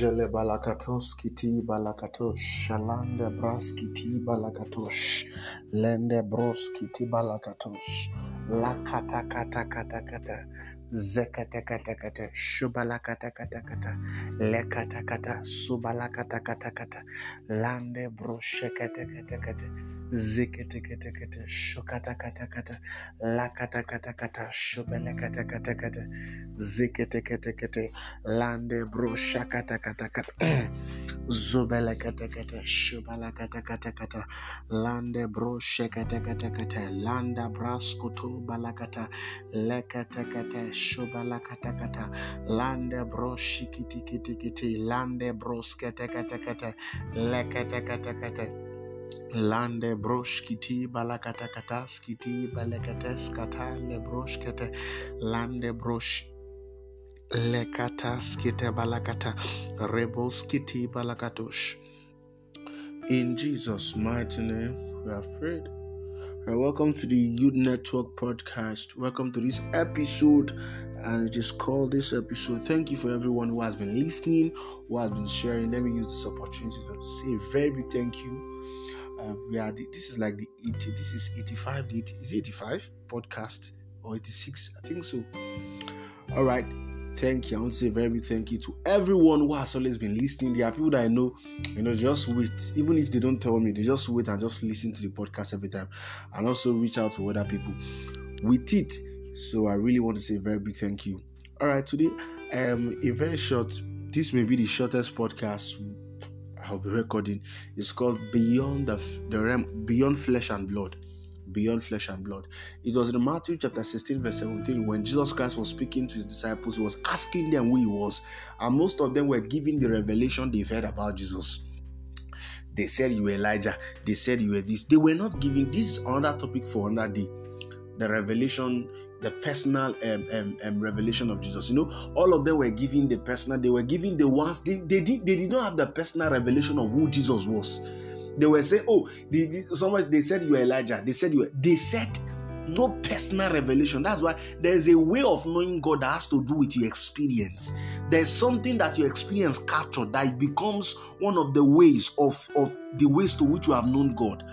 Jele balakatos kiti balakatos shalande bras kiti balakatos lende bros kiti balakatos lakata kata kata kata zekete kata kata shubala kata kata kata lekata kata subala kata kata kata lande kete kete kata kata lakata kata kata shubele kata kata kata zikete kete kete lande brosha kata kata kata zubele kata kata shubala kata kata kata lande kata landa braskutu balakata lekata kata shubala kata kata lande kiti lande bros kata kata Lande brosh kiti balakata kata kete lande brosh lekata skite balakata rebos kiti balakatosh. In Jesus' mighty name, we have prayed. Uh, welcome to the Youth Network podcast. Welcome to this episode, and it is called this episode. Thank you for everyone who has been listening, who has been sharing. Let me use this opportunity to say a very big thank you. Uh, we are the, this is like the 80, this is 85, the 80, is it 85 podcast or 86? I think so. All right. Thank you. I want to say very big thank you to everyone who has always been listening. There are people that I know, you know, just wait. Even if they don't tell me, they just wait and just listen to the podcast every time. And also reach out to other people with it. So I really want to say very big thank you. All right, today, um, a very short, this may be the shortest podcast I'll be recording. It's called Beyond the, the Realm, Beyond Flesh and Blood beyond flesh and blood. It was in Matthew chapter 16, verse 17, when Jesus Christ was speaking to his disciples, he was asking them who he was, and most of them were giving the revelation they've heard about Jesus. They said you were Elijah, they said you were this. They were not giving this is another topic for another day. The revelation, the personal um, um, um, revelation of Jesus. You know, all of them were giving the personal, they were giving the ones they, they did they did not have the personal revelation of who Jesus was they were saying, "Oh, the, the, someone they said you were Elijah." They said you were. They said no personal revelation. That's why there's a way of knowing God that has to do with your experience. There's something that your experience captured that becomes one of the ways of, of the ways to which you have known God.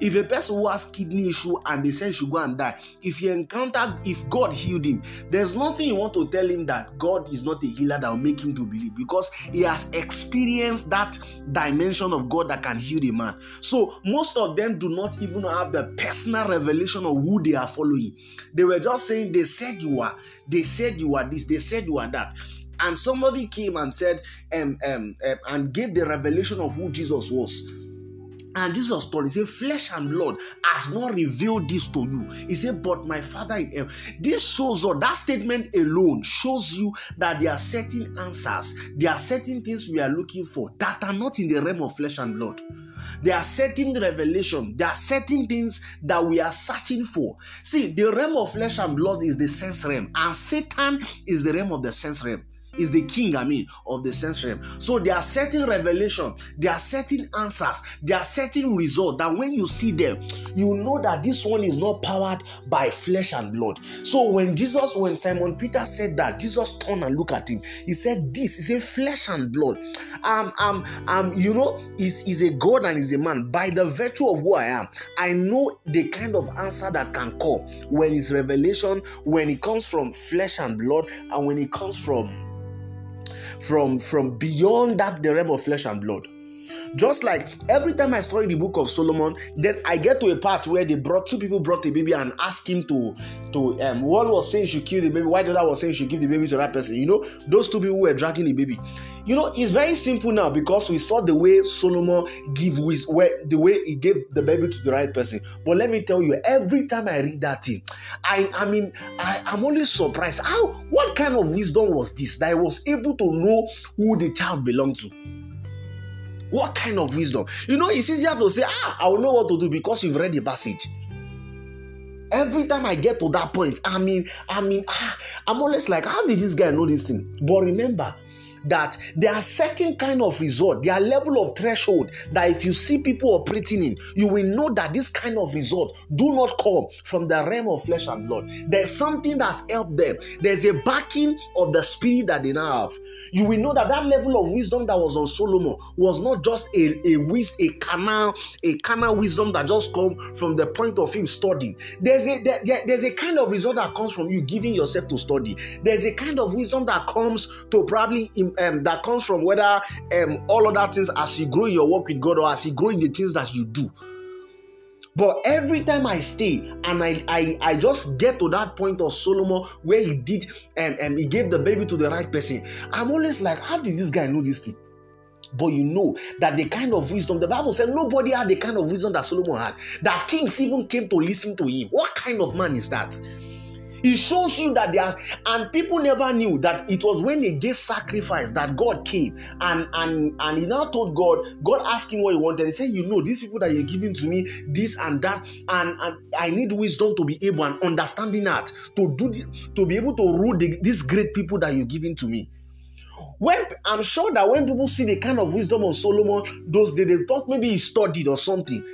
If a person who has kidney issue and they say he should go and die, if you encounter, if God healed him, there's nothing you want to tell him that God is not a healer that will make him to believe because he has experienced that dimension of God that can heal a man. So most of them do not even have the personal revelation of who they are following. They were just saying they said you are, they said you are this, they said you are that and somebody came and said um, um, um, and gave the revelation of who Jesus was. And Jesus told, He said, Flesh and blood has not revealed this to you. He said, But my Father in heaven. This shows us, that statement alone shows you that there are certain answers, there are certain things we are looking for that are not in the realm of flesh and blood. There are certain revelation, there are certain things that we are searching for. See, the realm of flesh and blood is the sense realm, and Satan is the realm of the sense realm is the king, I mean, of the sense realm. So there are certain revelation, there are certain answers, there are certain results that when you see them, you know that this one is not powered by flesh and blood. So when Jesus, when Simon Peter said that, Jesus turned and looked at him. He said, This is a flesh and blood. Um, um, um, you know, is is a God and is a man. By the virtue of who I am, I know the kind of answer that can come when it's revelation, when it comes from flesh and blood, and when it comes from from from beyond that the realm of flesh and blood just like every time I study the book of Solomon, then I get to a part where they brought two people brought a baby and asked him to to um one was saying she kill the baby, while the other was saying she give the baby to that person. You know, those two people were dragging the baby. You know, it's very simple now because we saw the way Solomon give with where the way he gave the baby to the right person. But let me tell you, every time I read that thing, I I mean I, I'm always surprised. How what kind of wisdom was this that I was able to know who the child belonged to? What kind of wisdom? You know, it's easier to say, ah, I will know what to do because you've read the passage. Every time I get to that point, I mean, I mean, ah, I'm always like, how did this guy know this thing? But remember, that there are certain kind of result, there are level of threshold that if you see people operating in, you will know that this kind of result do not come from the realm of flesh and blood. There's something that's helped them. There's a backing of the spirit that they now have. You will know that that level of wisdom that was on Solomon was not just a a, a canal a canal wisdom that just come from the point of him studying. There's a there, there's a kind of result that comes from you giving yourself to study. There's a kind of wisdom that comes to probably um, that comes from whether um, all other things as you grow your work with God or as you grow in the things that you do. But every time I stay and I, I, I just get to that point of Solomon where he did and um, um, he gave the baby to the right person, I'm always like, how did this guy know this thing? But you know that the kind of wisdom, the Bible said nobody had the kind of wisdom that Solomon had. That kings even came to listen to him. What kind of man is that? It shows you that they are, and people never knew that it was when they gave sacrifice that God came and and and he now told God, God asked him what he wanted. He said, You know, these people that you're giving to me, this and that, and, and I need wisdom to be able and understanding that to do the, to be able to rule the, these great people that you're giving to me. When I'm sure that when people see the kind of wisdom of Solomon those they thought maybe he studied or something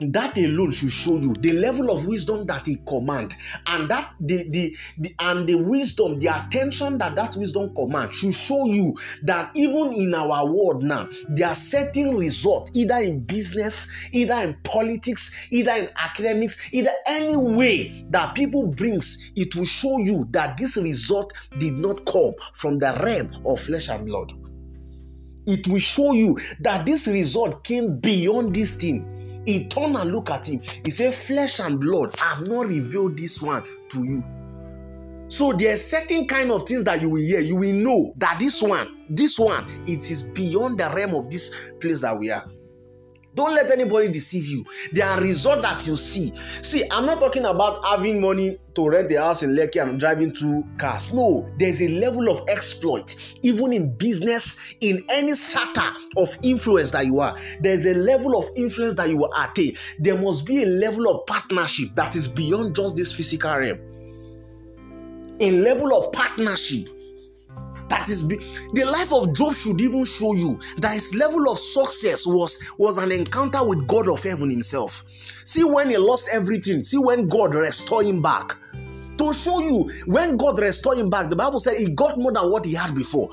that alone should show you the level of wisdom that he command. And that the, the, the and the wisdom the attention that that wisdom command should show you that even in our world now there are certain results either in business either in politics either in academics either any way that people brings it will show you that this result did not come from the realm of flesh and blood. It will show you that this result came beyond this thing he turned and looked at him. He said, Flesh and blood have not revealed this one to you. So there's certain kind of things that you will hear. You will know that this one, this one, it is beyond the realm of this place that we are. Don't let anybody deceive you. There are results that you see. See, I'm not talking about having money to rent a house in Lekki and driving two cars. No, there's a level of exploit, even in business, in any strata of influence that you are. There's a level of influence that you will attain. There must be a level of partnership that is beyond just this physical realm. A level of partnership that is be- the life of Job should even show you that his level of success was was an encounter with God of heaven himself. See when he lost everything, see when God restored him back. To show you when God restored him back, the Bible said he got more than what he had before.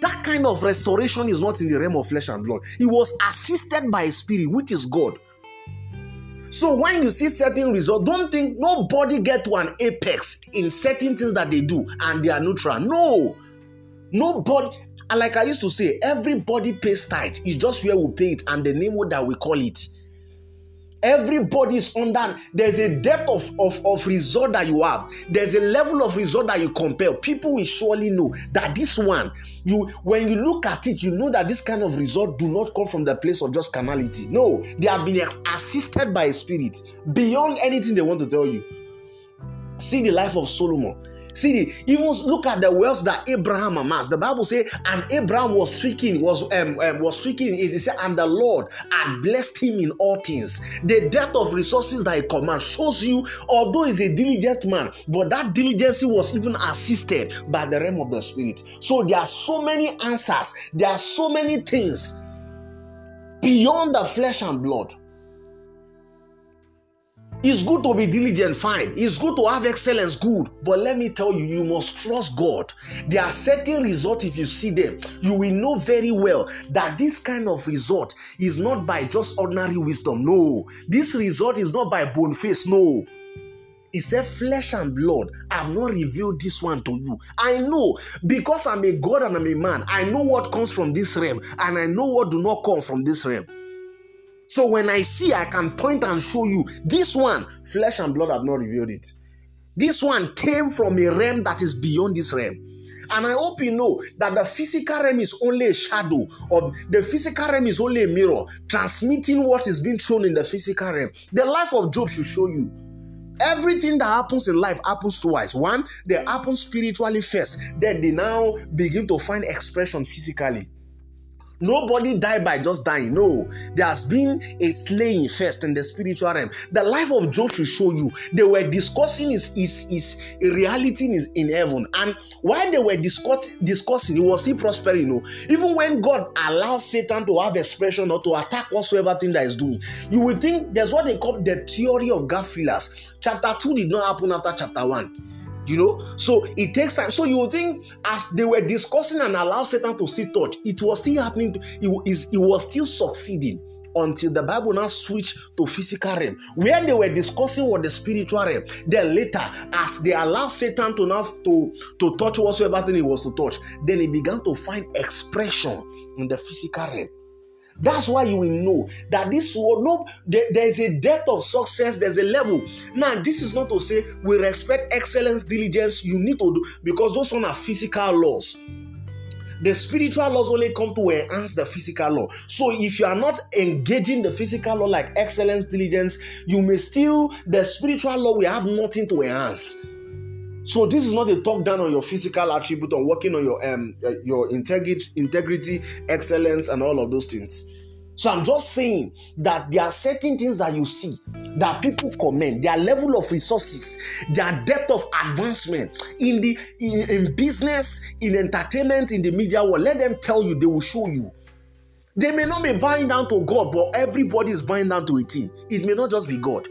That kind of restoration is not in the realm of flesh and blood. He was assisted by a spirit, which is God. So when you see certain results, don't think nobody get to an apex in certain things that they do and they are neutral. No, Nobody, like I used to say, everybody pays tithe. It's just where we pay it and the name that we call it. Everybody is under. There's a depth of, of, of result that you have. There's a level of result that you compare. People will surely know that this one, you when you look at it, you know that this kind of result do not come from the place of just carnality. No, they have been assisted by a spirit beyond anything they want to tell you. See the life of Solomon. See, even look at the wealth that Abraham amassed. The Bible says, and Abraham was speaking, was um, um, was speaking. It said, and the Lord had blessed him in all things. The depth of resources that he commands shows you, although he's a diligent man, but that diligence was even assisted by the realm of the spirit. So there are so many answers. There are so many things beyond the flesh and blood. It's good to be diligent, fine. It's good to have excellence, good. But let me tell you, you must trust God. There are certain results, if you see them, you will know very well that this kind of result is not by just ordinary wisdom. No. This result is not by bone face. No. He said, Flesh and blood I have not revealed this one to you. I know because I'm a God and I'm a man. I know what comes from this realm and I know what do not come from this realm. So when I see, I can point and show you this one, flesh and blood have not revealed it. This one came from a realm that is beyond this realm. And I hope you know that the physical realm is only a shadow of the physical realm is only a mirror transmitting what is being shown in the physical realm. The life of Job should show you. Everything that happens in life happens twice. One, they happen spiritually first, then they now begin to find expression physically. Nobody died by just dying. No, there has been a slaying first in the spiritual realm. The life of Job should show you. They were discussing his, his, his reality in, in heaven. And while they were discuss, discussing, he was still prospering. You know, even when God allows Satan to have expression or to attack whatsoever thing that is doing, you will think there's what they call the theory of God fillers. Chapter 2 did not happen after chapter 1 you know so it takes time so you think as they were discussing and allow satan to still touch it was still happening it, is, it was still succeeding until the Bible now switched to physical realm, where they were discussing what the spiritual realm. Then later, as they allowed Satan to now to, to touch whatsoever thing he was to touch, then he began to find expression in the physical realm. That's why you will know that this world, no, there, there's a depth of success, there's a level. Now, this is not to say we respect excellence, diligence, you need to do, because those are physical laws. The spiritual laws only come to enhance the physical law. So if you are not engaging the physical law like excellence, diligence, you may still, the spiritual law will have nothing to enhance. So this is not a talk down on your physical attribute, on working on your um uh, your integrity, integrity, excellence, and all of those things. So I'm just saying that there are certain things that you see that people comment, their level of resources, their depth of advancement in the in, in business, in entertainment, in the media world. Let them tell you, they will show you. They may not be buying down to God, but everybody is buying down to a thing. It may not just be God.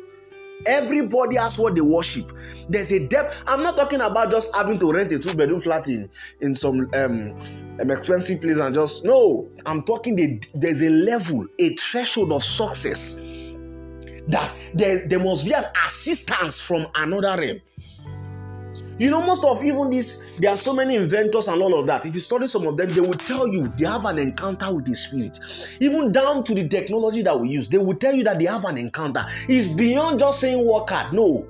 Everybody has what they worship. There's a depth. I'm not talking about just having to rent a two bedroom flat in, in some um, um, expensive place and just no. I'm talking the, there's a level, a threshold of success that there, there must be an assistance from another realm. You know, most of even this, there are so many inventors and all of that. If you study some of them, they will tell you they have an encounter with the spirit. Even down to the technology that we use, they will tell you that they have an encounter. It's beyond just saying work hard. No.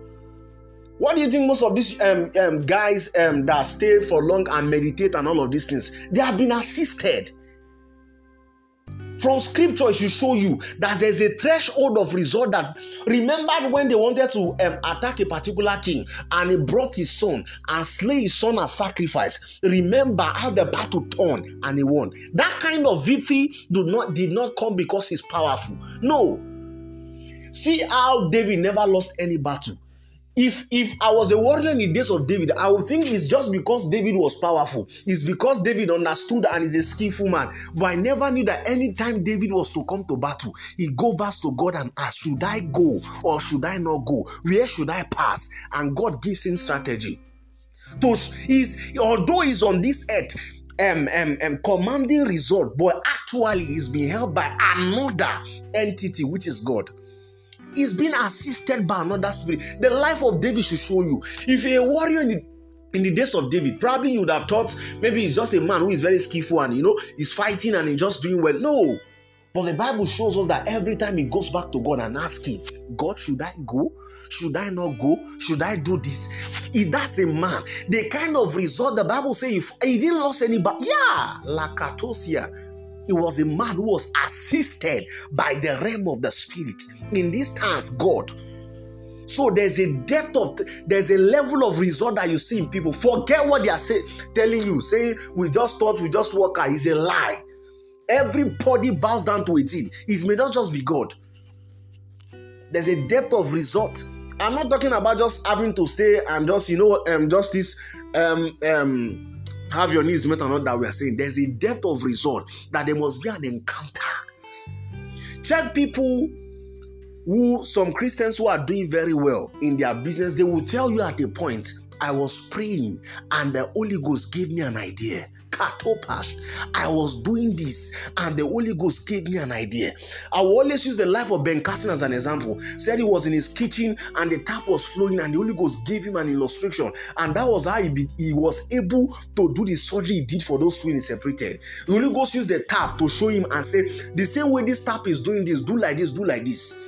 What do you think most of these um, um, guys um, that stay for long and meditate and all of these things, they have been assisted. From scripture, it should show you that there's a threshold of result that remember when they wanted to um, attack a particular king and he brought his son and slay his son as sacrifice. Remember how the battle turned and he won. That kind of victory did not did not come because he's powerful. No. See how David never lost any battle if if I was a warrior in the days of David, I would think it's just because David was powerful. It's because David understood and is a skillful man. But I never knew that anytime David was to come to battle, he go back to God and ask, should I go or should I not go? Where should I pass? And God gives him strategy. So he's although he's on this earth, um, um, um, commanding result, but actually he's being held by another entity, which is God is being assisted by another spirit. The life of David should show you. If you're a warrior in the in the days of David, probably you would have thought maybe he's just a man who is very skillful and you know he's fighting and he's just doing well. No, but the Bible shows us that every time he goes back to God and asks him, God, should I go? Should I not go? Should I do this? Is that a man? The kind of result the Bible says if he didn't lose anybody, yeah, lakatosia. He was a man who was assisted by the realm of the spirit. In this times, God. So there's a depth of there's a level of result that you see in people. Forget what they are saying, telling you, saying we just thought we just work out is a lie. Everybody bows down to a it. It may not just be God. There's a depth of result. I'm not talking about just having to stay and just you know um just this um um have your needs met or not that we are saying. There's a depth of result that there must be an encounter. Check people who some christians who are doing very well in their business they will tell you at a point i was praying and the holy ghost gave me an idea Katopash. I was doing this, and the Holy Ghost gave me an idea. I will always use the life of Ben Carson as an example. Said he was in his kitchen and the tap was flowing, and the Holy Ghost gave him an illustration, and that was how he, be, he was able to do the surgery he did for those twins separated. The Holy Ghost used the tap to show him and say, The same way this tap is doing this, do like this, do like this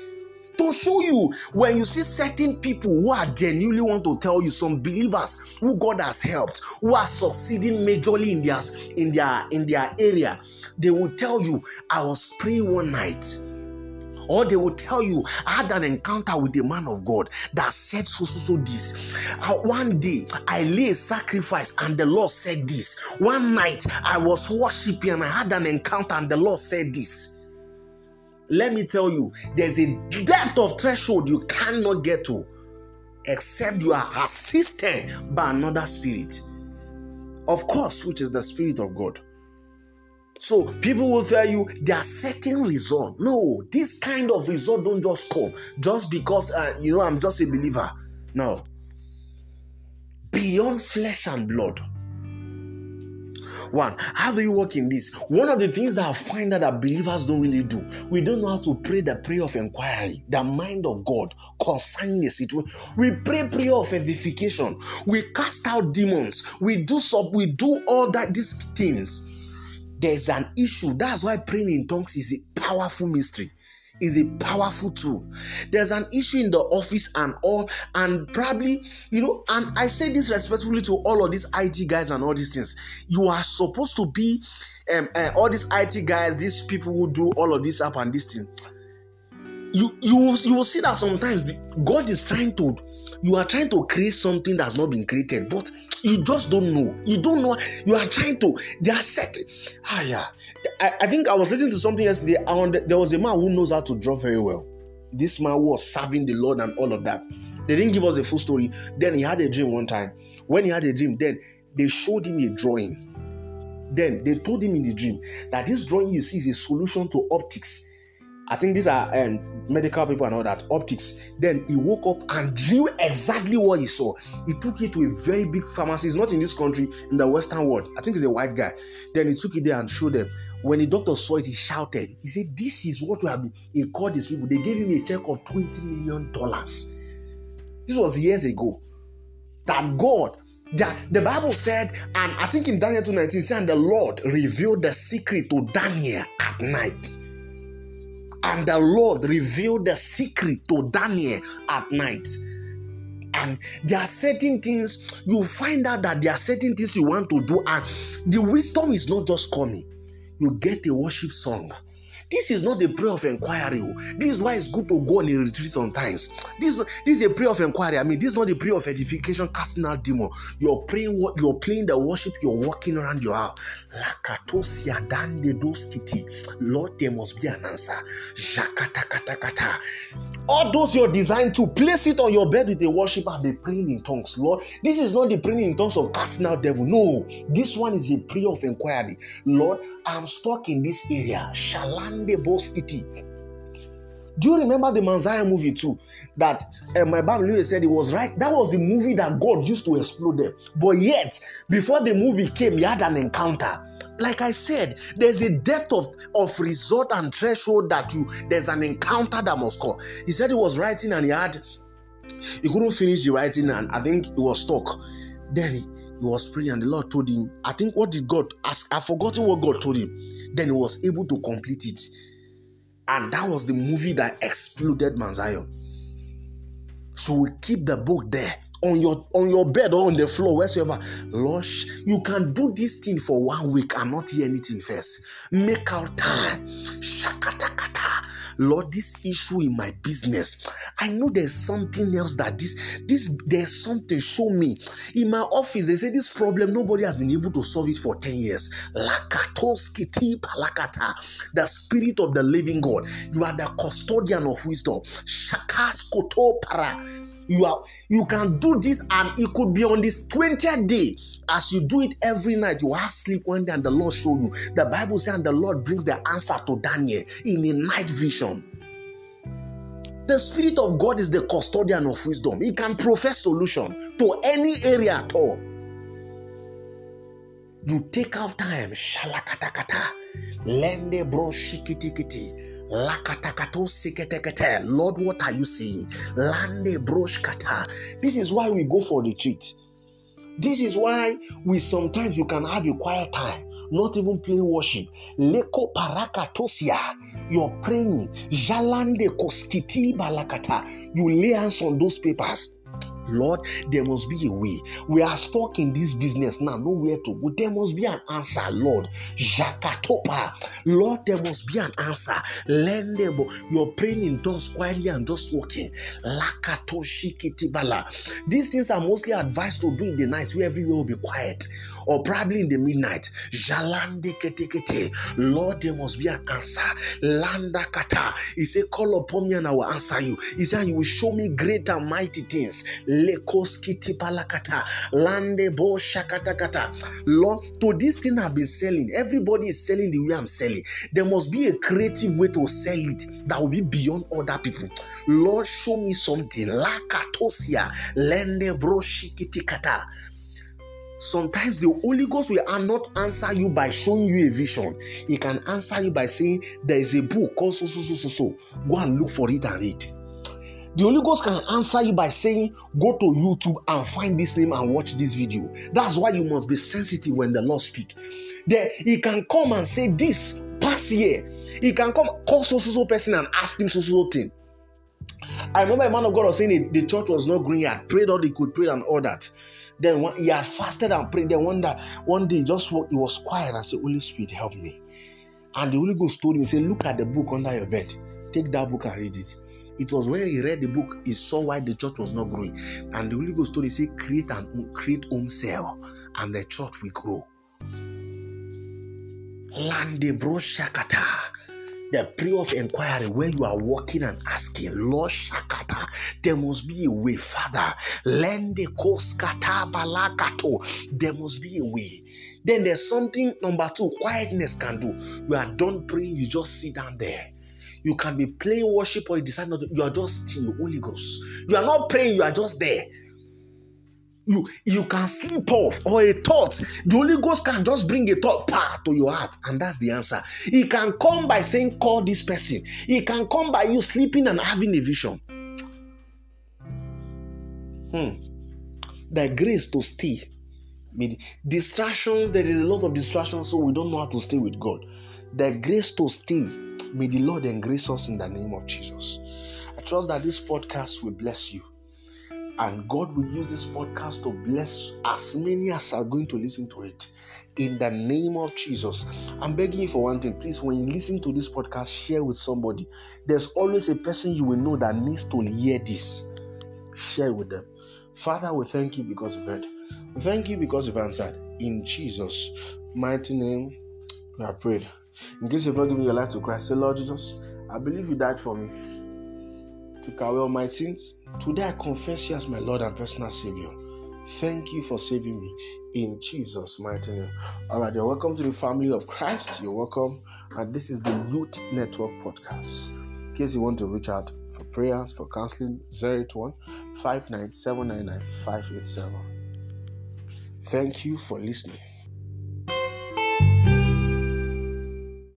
to show you when you see certain people who are genuinely want to tell you some believers who God has helped who are succeeding majorly in their in their in their area they will tell you I was praying one night or they will tell you, I had an encounter with a man of God that said so, so, so this. Uh, one day, I lay a sacrifice and the Lord said this. One night, I was worshiping and I had an encounter and the Lord said this. Let me tell you, there's a depth of threshold you cannot get to except you are assisted by another spirit. Of course, which is the spirit of God. So people will tell you there are certain result. No, this kind of result don't just come just because uh, you know I'm just a believer. No. Beyond flesh and blood. One, how do you work in this? One of the things that I find that, that believers don't really do, we don't know how to pray the prayer of inquiry, the mind of God concerning the situation. We pray prayer of edification. We cast out demons. We do sub. We do all that these things. There's an issue. That's why praying in tongues is a powerful mystery is a powerful tool. There's an issue in the office and all, and probably, you know, and I say this respectfully to all of these IT guys and all these things. You are supposed to be um, uh, all these IT guys, these people who do all of this up and this thing. You you will, you will see that sometimes the, God is trying to you are trying to create something that's not been created, but you just don't know. You don't know. You are trying to. They are set. Ah, yeah. I, I think I was listening to something yesterday, and there was a man who knows how to draw very well. This man was serving the Lord and all of that. They didn't give us a full story. Then he had a dream one time. When he had a dream, then they showed him a drawing. Then they told him in the dream that this drawing you see is a solution to optics. I think these are um, medical people and all that, optics. Then he woke up and drew exactly what he saw. He took it to a very big pharmacy. It's not in this country, in the Western world. I think he's a white guy. Then he took it there and showed them. When the doctor saw it, he shouted. He said, This is what we have been. He called these people. They gave him a check of $20 million. This was years ago. That God, that the Bible said, and I think in Daniel 2:19, saying the Lord revealed the secret to Daniel at night. And the Lord revealed the secret to Daniel at night. And there are certain things you find out that there are certain things you want to do, and the wisdom is not just coming you get a worship song. This is not the prayer of inquiry. Oh. This is why it's good to go on a retreat sometimes. This, this is a prayer of inquiry. I mean, this is not a prayer of edification, casting out demon. You're praying what you're playing the worship, you're walking around your house. Lord, there must be an answer. All those you're designed to place it on your bed with the worship and be praying in tongues. Lord, this is not the praying in tongues of casting out devil. No, this one is a prayer of inquiry. Lord, I'm stuck in this area. Shalande Boskiti. Do you remember the Mount Zion movie too? That uh, my Bible said it was right. That was the movie that God used to explode them. But yet, before the movie came, he had an encounter. Like I said, there's a depth of, of result and threshold that you there's an encounter that must come. He said he was writing and he had he couldn't finish the writing and I think he was stuck. Then he, he was praying and the Lord told him, I think what did God ask? I've forgotten what God told him. Then he was able to complete it. And that was the movie that exploded Mount. So we keep the book there on your on your bed or on the floor, wheresoever. Lord, you can do this thing for one week and not hear anything first. Make out time. Shakatakata. Lord, this issue in my business, I know there's something else that this, this, there's something, show me. In my office, they say this problem, nobody has been able to solve it for 10 years. The spirit of the living God. You are the custodian of wisdom. Shakaskoto para. You are you can do this, and it could be on this 20th day. As you do it every night, you have sleep one day, and the Lord show you. The Bible says, and the Lord brings the answer to Daniel in a night vision. The Spirit of God is the custodian of wisdom. He can profess solution to any area at all. You take out time, shalakatakata, lende bro shikitikiti. Lord, what are you saying? Lande broshkata. This is why we go for retreat. This is why we sometimes you can have a quiet time, not even playing worship. Leko parakatosia. You're praying. Jalande koskiti balakata. You lay hands on those papers. Lord, there must be a way. We are stuck in this business now, nowhere to go. There must be an answer, Lord. Jakatopa. Lord, there must be an answer. Lendebo. You're praying in tongues quietly and just walking. Lakatoshikitibala. These things are mostly advised to do in the night where everywhere will be quiet or probably in the midnight. Jalande kete Lord, there must be an answer. Landa kata. He said, Call upon me and I will answer you. He said, You will show me great and mighty things. Lekoskiti palakata. Lande bo shakata kata. Lord, to this thing I've been selling, everybody is selling the way I'm selling. There must be a creative way to sell it that will be beyond other people. Lord, show me something. Lakatosia. Lende bro shikiti kata. Sometimes the Holy Ghost will not answer you by showing you a vision. He can answer you by saying, There is a book called so, so, so, so, so. Go and look for it and read. The Holy Ghost can answer you by saying, Go to YouTube and find this name and watch this video. That's why you must be sensitive when the Lord speak. There, He can come and say, This past year, He can come, call so, so, so person and ask him so, so thing. I remember a man of God was saying the church was not growing. He had prayed all he could pray and all that. Then he had fasted and prayed. Then one day, one day, just he was quiet and said, Holy Spirit, help me. And the Holy Ghost told him, say, Look at the book under your bed. Take that book and read it. It was when he read the book, he saw why the church was not growing. And the Holy Ghost told him, say, create an create home cell, and the church will grow. Lande bro shakata the prayer of inquiry where you are walking and asking, Lord Shakata, there must be a way, Father. Lende koskata balakato, there must be a way. Then there's something number two, quietness can do. You are done praying, you just sit down there. You can be playing worship or you decide not to, you are just still Holy Ghost. You are not praying, you are just there. You you can sleep off or a thought. The holy ghost can just bring a thought power to your heart and that's the answer. He can come by saying call this person. He can come by you sleeping and having a vision. Hmm. The grace to stay distractions. There is a lot of distractions so we don't know how to stay with god. The grace to stay may the lord embrace us in the name of jesus i trust that this podcast will bless you and God will use this podcast to bless as many as are going to listen to it. In the name of Jesus. I'm begging you for one thing. Please, when you listen to this podcast, share with somebody. There's always a person you will know that needs to hear this. Share with them. Father, we thank you because of it. We thank you because you've answered. In Jesus' mighty name, we have prayed. In case you've not given your life to Christ, say, Lord Jesus, I believe you died for me took away all my sins. Today I confess you as my Lord and personal Savior. Thank you for saving me in Jesus' mighty name. All right, you're welcome to the family of Christ. You're welcome. And this is the Youth Network Podcast. In case you want to reach out for prayers, for counseling, 081 59799 587. Thank you for listening.